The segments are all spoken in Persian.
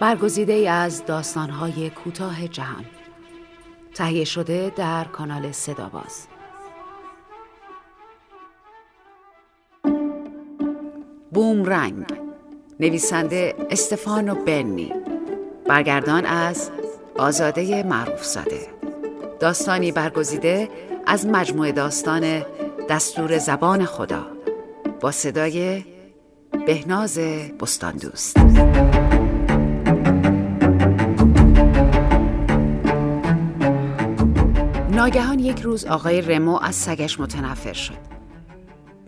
برگزیده ای از داستانهای کوتاه جهان. تهیه شده در کانال صداباز. بومرنگ. نویسنده استفانو بنی. برگردان از آزاده معروف زاده داستانی برگزیده از مجموعه داستان دستور زبان خدا با صدای بهناز بستان دوست ناگهان یک روز آقای رمو از سگش متنفر شد.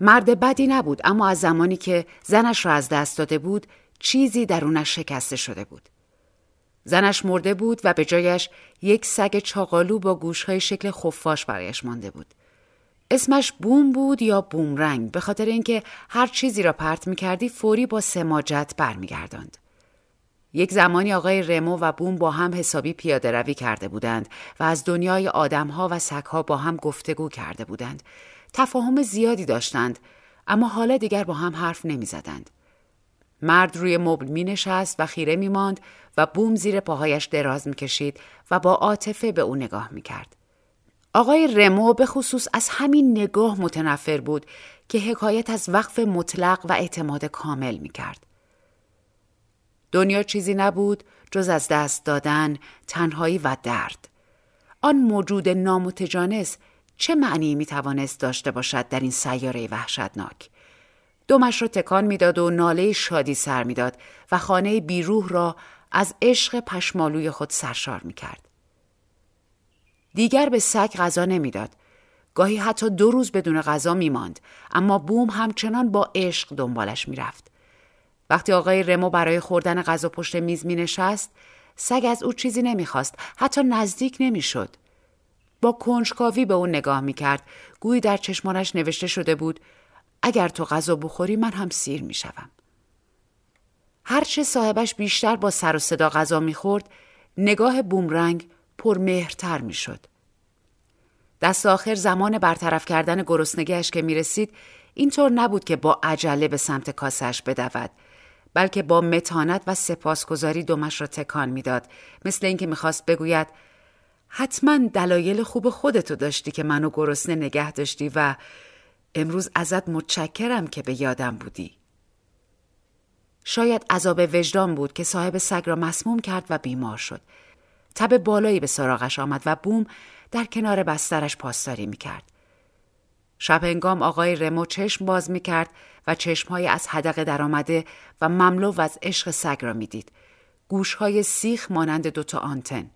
مرد بدی نبود اما از زمانی که زنش را از دست داده بود چیزی درونش شکسته شده بود. زنش مرده بود و به جایش یک سگ چاقالو با گوشهای شکل خفاش برایش مانده بود. اسمش بوم بود یا بومرنگ به خاطر اینکه هر چیزی را پرت می کردی فوری با سماجت برمیگرداند. یک زمانی آقای رمو و بوم با هم حسابی پیاده روی کرده بودند و از دنیای آدمها و سگها با هم گفتگو کرده بودند. تفاهم زیادی داشتند اما حالا دیگر با هم حرف نمی زدند. مرد روی مبل می نشست و خیره می ماند و بوم زیر پاهایش دراز می کشید و با عاطفه به او نگاه می کرد. آقای رمو به خصوص از همین نگاه متنفر بود که حکایت از وقف مطلق و اعتماد کامل می کرد. دنیا چیزی نبود جز از دست دادن، تنهایی و درد. آن موجود نامتجانس چه معنی می توانست داشته باشد در این سیاره وحشتناک؟ دمش را تکان می‌داد و ناله شادی سر می‌داد و خانه بیروح را از عشق پشمالوی خود سرشار می کرد. دیگر به سگ غذا نمی‌داد. گاهی حتی دو روز بدون غذا می ماند. اما بوم همچنان با عشق دنبالش می‌رفت. وقتی آقای رمو برای خوردن غذا پشت میز می نشست، سگ از او چیزی نمی‌خواست حتی نزدیک نمی‌شد. با کنجکاوی به او نگاه می کرد. گویی در چشمانش نوشته شده بود اگر تو غذا بخوری من هم سیر می شوم. هرچه صاحبش بیشتر با سر و صدا غذا می‌خورد نگاه بومرنگ پرمهرتر می‌شد. دست آخر زمان برطرف کردن گرسنگیش که می رسید اینطور نبود که با عجله به سمت کاسش بدود بلکه با متانت و سپاسگزاری دمش را تکان می‌داد. مثل اینکه می‌خواست بگوید حتما دلایل خوب خودتو داشتی که منو گرسنه نگه داشتی و امروز ازت متشکرم که به یادم بودی. شاید عذاب وجدان بود که صاحب سگ را مسموم کرد و بیمار شد. تب بالایی به سراغش آمد و بوم در کنار بسترش پاسداری می‌کرد. شب انگام آقای رمو چشم باز می کرد و چشمهای از حدقه درآمده و مملو از عشق سگ را می‌دید. گوشهای سیخ مانند دوتا آنتن.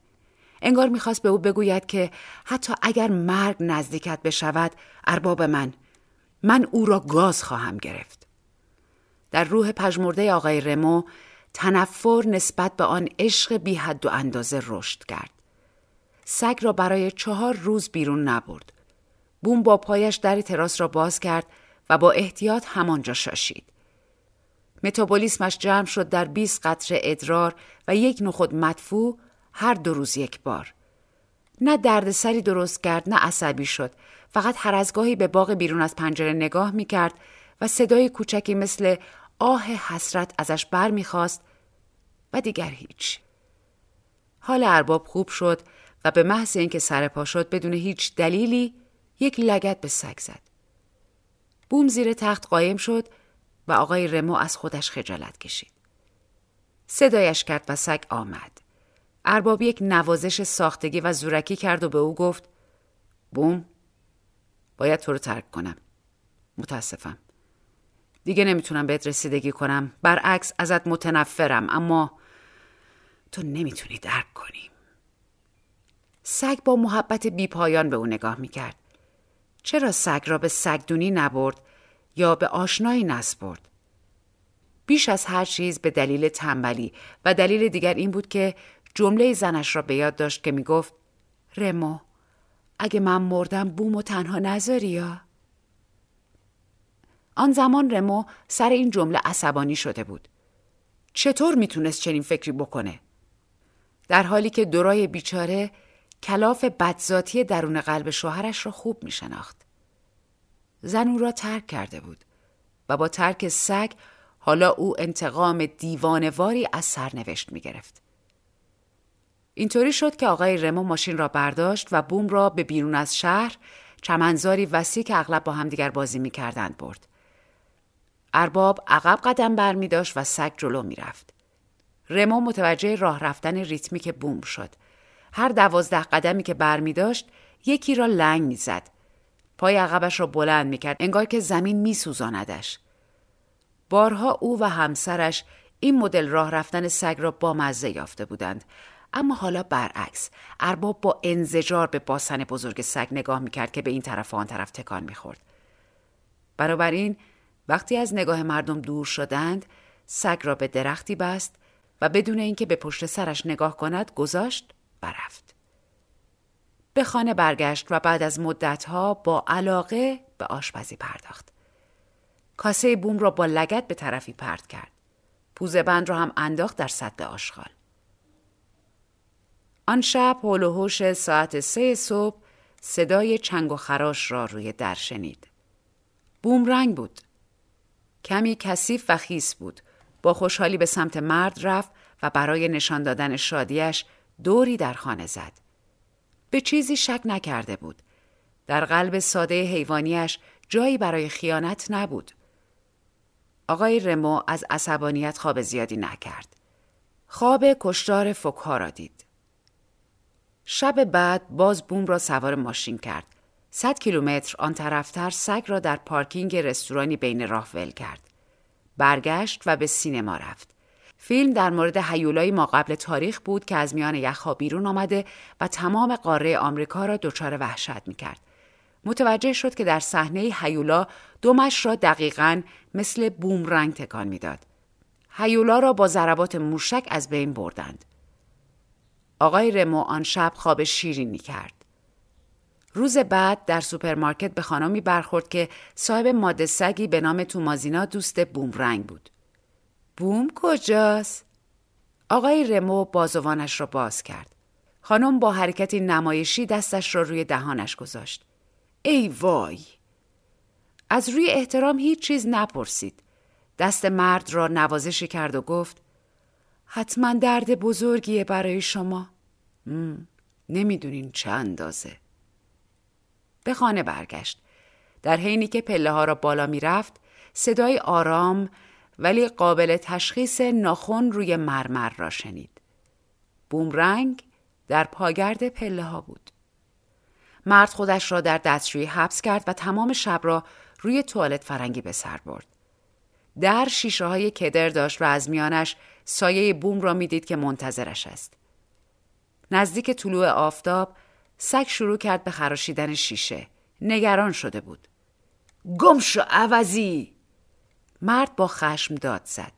انگار می‌خواست به او بگوید که حتی اگر مرگ نزدیکت بشود ارباب من من او را گاز خواهم گرفت. در روح پژمرده آقای رمو تنفر نسبت به آن عشق بی حد و اندازه رشد کرد. سگ را برای چهار روز بیرون نبرد. بوم با پایش در تراس را باز کرد و با احتیاط همانجا شاشید. متابولیسمش جمع شد در 20 قطره ادرار و یک نخود مدفوع هر دو روز یک بار. نه دردسری درست کرد نه عصبی شد فقط هر از گاهی به باغ بیرون از پنجره نگاه می کرد و صدای کوچکی مثل آه حسرت ازش بر می خواست و دیگر هیچ. حال ارباب خوب شد و به محض اینکه سر پا شد بدون هیچ دلیلی یک لگت به سگ زد. بوم زیر تخت قایم شد و آقای رمو از خودش خجالت کشید. صدایش کرد و سگ آمد. ارباب یک نوازش ساختگی و زورکی کرد و به او گفت بوم باید تو رو ترک کنم. متاسفم. دیگه نمی‌تونم بهت رسیدگی کنم. برعکس ازت متنفرم اما تو نمی‌تونی درک کنی. سگ با محبت بیپایان به او نگاه می‌کرد. چرا سگ را به سگدونی نبرد یا به آشنایی نسپرد؟ بیش از هر چیز به دلیل تنبلی و دلیل دیگر این بود که جمله زنش را به یاد داشت که می‌گفت رمو اگه من مردم بوم و تنها نذاری یا؟ آن زمان رمو سر این جمله عصبانی شده بود. چطور می‌تونست چنین فکری بکنه؟ در حالی که دورای بیچاره کلاف بدذاتی درون قلب شوهرش را خوب می شناخت. زن او را ترک کرده بود و با ترک سگ حالا او انتقام دیوانواری از سرنوشت می گرفت. اینطوری شد که آقای رمو ماشین را برداشت و بوم را به بیرون از شهر چمنزاری وسیع که اغلب با همدیگر بازی می کردند برد. ارباب عقب قدم بر می داشت و سگ جلو می رفت. رمو متوجه راه رفتن ریتمیک بوم شد. هر دوازده قدمی که بر می داشت یکی را لنگ می زد. پای عقبش را بلند می کرد انگار که زمین می سوزاندش. بارها او و همسرش این مدل راه رفتن سگ را با مزه یافته بودند. اما حالا برعکس ارباب با انزجار به باسن بزرگ سگ نگاه می‌کرد که به این طرف و آن طرف تکان می‌خورد. این وقتی از نگاه مردم دور شدند سگ را به درختی بست و بدون اینکه به پشت سرش نگاه کند گذاشت و رفت. به خانه برگشت و بعد از مدتها با علاقه به آشپزی پرداخت کاسه بوم را با لگت به طرفی پرد کرد پوزه بند را هم انداخت در سطل آشغال آن شب حول و حوش ساعت سه صبح صدای چنگ و خراش را روی در شنید. بوم رنگ بود. کمی کثیف و خیس بود. با خوشحالی به سمت مرد رفت و برای نشان دادن شادیش دوری در خانه زد. به چیزی شک نکرده بود. در قلب ساده حیوانیش جایی برای خیانت نبود. آقای رمو از عصبانیت خواب زیادی نکرد. خواب کشتار فکها را دید. شب بعد باز بوم را سوار ماشین کرد. صد کیلومتر آن طرفتر سگ را در پارکینگ رستورانی بین راه ول کرد. برگشت و به سینما رفت. فیلم در مورد هیولای ما قبل تاریخ بود که از میان یخها بیرون آمده و تمام قاره آمریکا را دچار وحشت می‌کرد. متوجه شد که در صحنه هیولا دومش را دقیقا مثل بومرنگ تکان می‌داد. هیولا را با ضربات موشک از بین بردند. آقای رمو آن شب خواب شیرینی کرد. روز بعد در سوپرمارکت به خانمی برخورد که صاحب ماده سگی به نام تومازینا دوست بومرنگ بود. بوم کجاست؟ آقای رمو بازوانش را باز کرد. خانم با حرکتی نمایشی دستش را روی دهانش گذاشت. ای وای! از روی احترام هیچ چیز نپرسید. دست مرد را نوازشی کرد و گفت حتما درد بزرگیه برای شما نمی‌دونین چه اندازه به خانه برگشت در حینی که پله ها را بالا می رفت صدای آرام ولی قابل تشخیص ناخون روی مرمر را شنید بومرنگ در پاگرد پله ها بود مرد خودش را در دستشویی حبس کرد و تمام شب را روی توالت فرنگی به سر برد در شیشه های کدر داشت و از میانش سایه بوم را می‌دید که منتظرش است. نزدیک طلوع آفتاب سگ شروع کرد به خراشیدن شیشه. نگران شده بود. گم شو عوضی! مرد با خشم داد زد.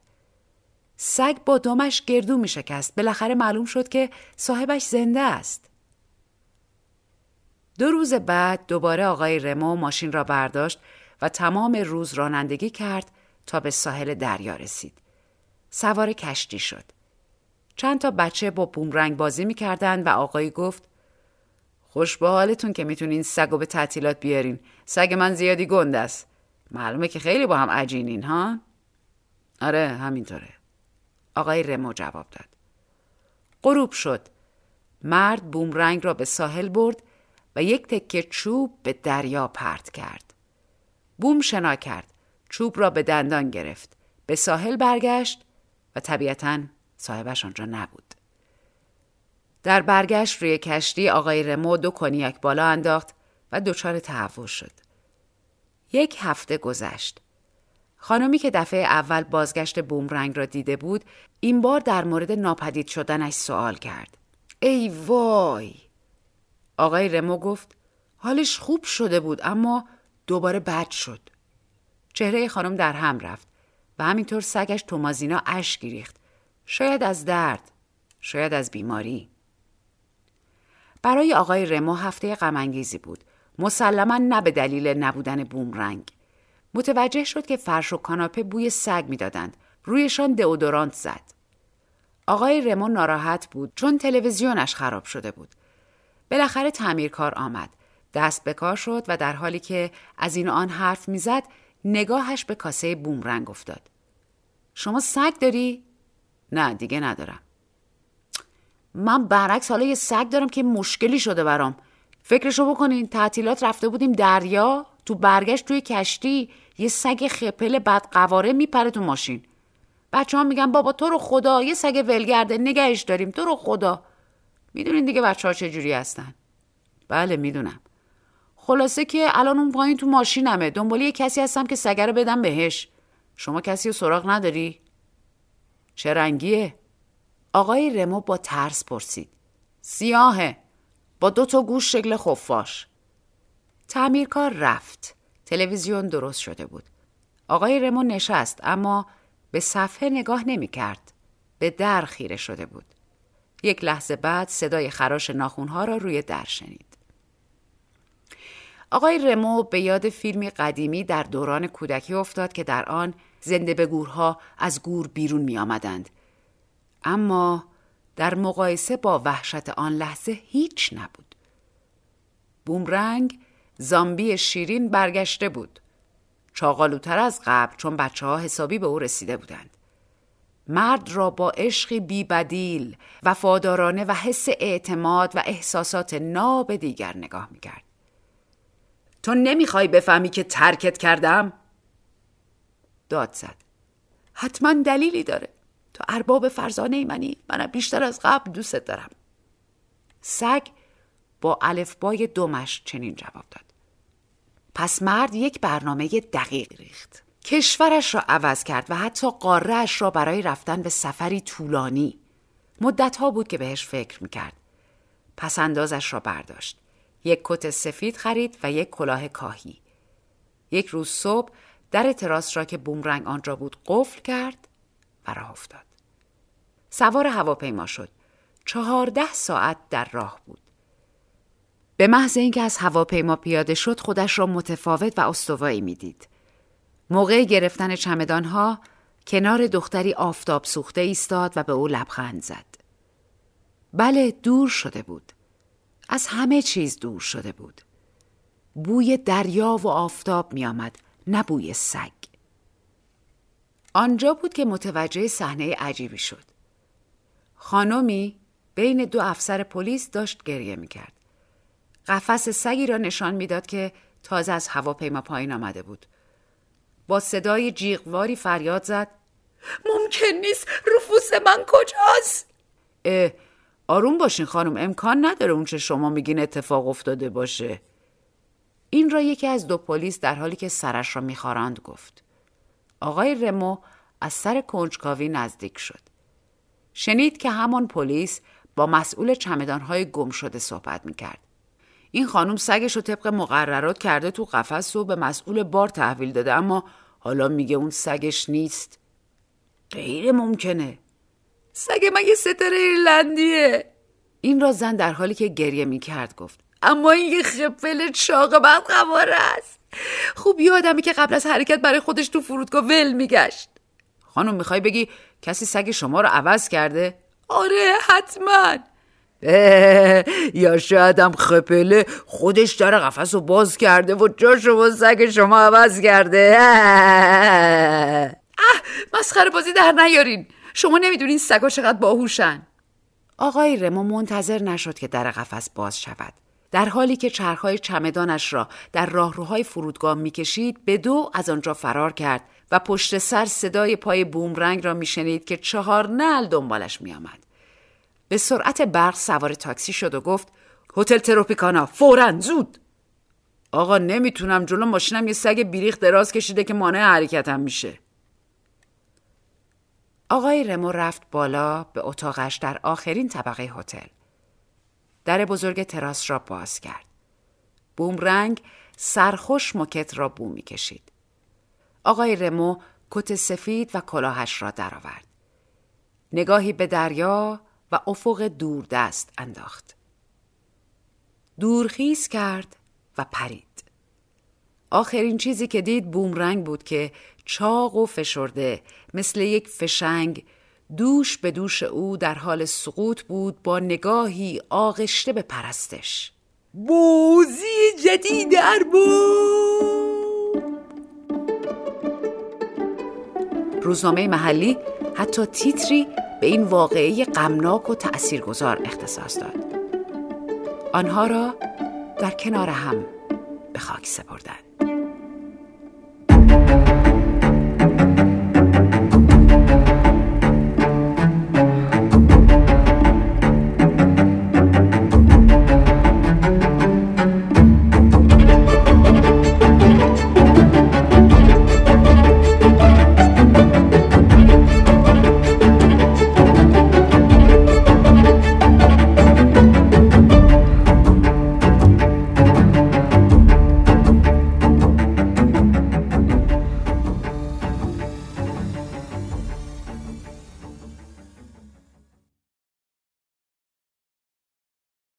سگ با دمش گردو می شکست. بالاخره معلوم شد که صاحبش زنده است. دو روز بعد دوباره آقای رمو ماشین را برداشت و تمام روز رانندگی کرد تا به ساحل دریا رسید. سوار کشتی شد. چند تا بچه با بومرنگ بازی می‌کردن و آقایی گفت خوش به حالتون که می‌تونین سگ به تعطیلات بیارین. سگ من زیادی گند است. معلومه که خیلی با هم عجینین ها؟ آره همینطوره. آقای رمو جواب داد. غروب شد. مرد بومرنگ را به ساحل برد و یک تکه چوب به دریا پرت کرد. بوم شنا کرد. چوب را به دندان گرفت. به ساحل برگشت و طبیعتا صاحبش آنجا نبود. در برگشت روی کشتی آقای رمو دو کنیک بالا انداخت و دچار تهوع شد. یک هفته گذشت. خانمی که دفعه اول بازگشت بومرنگ را دیده بود این بار در مورد ناپدید شدنش سوال کرد. ای وای! آقای رمو گفت حالش خوب شده بود اما دوباره بد شد. چهره خانم در هم رفت و همینطور سگش تومازینا اشک ریخت. شاید از درد، شاید از بیماری. برای آقای رمو هفته غمانگیزی بود. مسلما نه به دلیل نبودن بومرنگ. متوجه شد که فرش و کاناپه بوی سگ می‌دادند. رویشان دئودورانت زد. آقای رمو ناراحت بود چون تلویزیونش خراب شده بود. بالاخره تعمیرکار آمد. دست به کار شد و در حالی که از این آن حرف می‌زد نگاهش به کاسه بومرنگ افتاد. شما سگ داری؟ نه دیگه ندارم من برعکس حالا یه سگ دارم که مشکلی شده برام فکرشو بکنین تعطیلات رفته بودیم دریا تو برگشت توی کشتی یه سگ خپل بد قواره میپره تو ماشین. بچه ها میگن بابا تو رو خدا یه سگ ولگرده نگهش داریم تو رو خدا. می‌دونین دیگه بچه ها چجوری هستن؟ بله می‌دونم. خلاصه که الان اون پایین تو ماشینمه. دنبال یه کسی هستم که سگه رو بدم بهش. شما کسی رو سراغ نداری؟ چه رنگیه؟ آقای رمو با ترس پرسید. سیاهه. با دو تا گوش شکل خفاش تعمیرکار رفت تلویزیون درست شده بود آقای رمو نشست اما به صفحه نگاه نمی کرد. به در خیره شده بود. یک لحظه بعد صدای خراش ناخونها را روی در شنید. آقای رمو به یاد فیلمی قدیمی در دوران کودکی افتاد که در آن زنده به گورها از گور بیرون می آمدند. اما در مقایسه با وحشت آن لحظه هیچ نبود. بومرنگ زامبی شیرین برگشته بود. چاقالوتر از قبل چون بچه ها حسابی به او رسیده بودند. مرد را با عشقی بیبدیل، وفادارانه و حس اعتماد و احساسات ناب دیگر نگاه می‌کرد. تو نمی‌خوای بفهمی که ترکت کردم؟ داد زد. حتما دلیلی داره. تو ارباب فرزانه منی. منم بیشتر از قبل دوستت دارم. سگ با الفبای دومش چنین جواب داد. پس مرد یک برنامه دقیق ریخت. کشورش را عوض کرد و حتی قارهش را برای رفتن به سفری طولانی. مدتها بود که بهش فکر می‌کرد. پس اندازش را برداشت. یک کت سفید خرید و یک کلاه کاهی. یک روز صبح در تراس را که بومرنگ آنجا بود قفل کرد و راه افتاد. سوار هواپیما شد. چهارده ساعت در راه بود. به محض اینکه از هواپیما پیاده شد خودش را متفاوت و استوایی می‌دید. موقع گرفتن چمدانها کنار دختری آفتاب سوخته ایستاد و به او لبخند زد. بله دور شده بود. از همه چیز دور شده بود. بوی دریا و آفتاب می آمد نه بوی سگ. آنجا بود که متوجه صحنه عجیبی شد. خانمی بین دو افسر پلیس داشت گریه می کرد. قفس سگی را نشان می‌داد که تازه از هواپیما پایین آمده بود. با صدای جیغواری فریاد زد ممکن نیست رفوس من کجاست؟ اه آروم باشین خانم امکان نداره اون چه شما میگین اتفاق افتاده باشه. این را یکی از دو پلیس در حالی که سرش را میخواراند گفت. آقای رمو از سر کنجکاوی نزدیک شد. شنید که همان پلیس با مسئول چمدانهای گم شده صحبت می‌کرد. این خانم سگش رو طبق مقررات کرده تو قفس و به مسئول بار تحویل داده اما حالا میگه اون سگش نیست. غیر ممکنه. سگ من یه ستاره ایرلندیه. این را زن در حالی که گریه می‌کرد گفت. اما این یه خپل چاق بد قواره است. خوب یادمی که قبل از حرکت برای خودش تو فرودگاه ول میگشت. خانم می‌خوای بگی کسی سگ شما رو عوض کرده؟ آره حتما. یا شاید هم خپله خودش در قفس رو باز کرده و جا شما سگ شما عوض کرده. اه مسخره بازی در نیارین. شما نمی‌دونین سگا چقدر باهوشن. آقای رمو منتظر نشد که در قفس باز شود. در حالی که چرخهای چمدانش را در راهروهای فرودگاه می‌کشید به دو از آنجا فرار کرد. و پشت سر صدای پای بومرنگ را میشنید که چهار نل دنبالش میآمد. به سرعت برق سوار تاکسی شد و گفت هتل تروپیکانا فورا زود. آقا نمی‌تونم جلو ماشینم یه سگ بیریخ دراز کشیده که مانع حرکتم میشه. آقای رمو رفت بالا به اتاقش در آخرین طبقه هتل. در بزرگ تراس را باز کرد. بومرنگ سرخوش مکت را بو می‌کشید. آقای رمو کت سفید و کلاهش را درآورد نگاهی به دریا و افق دوردست انداخت. دورخیز کرد و پرید. آخرین چیزی که دید بومرنگ بود که چاق و فشرده مثل یک فشنگ دوش به دوش او در حال سقوط بود با نگاهی آغشته به پرستش بوزی جدید ارباب روزنامه محلی حتی تیتری به این واقعه غمناک و تأثیرگذار اختصاص داد. آنها را در کنار هم به خاک سپردند.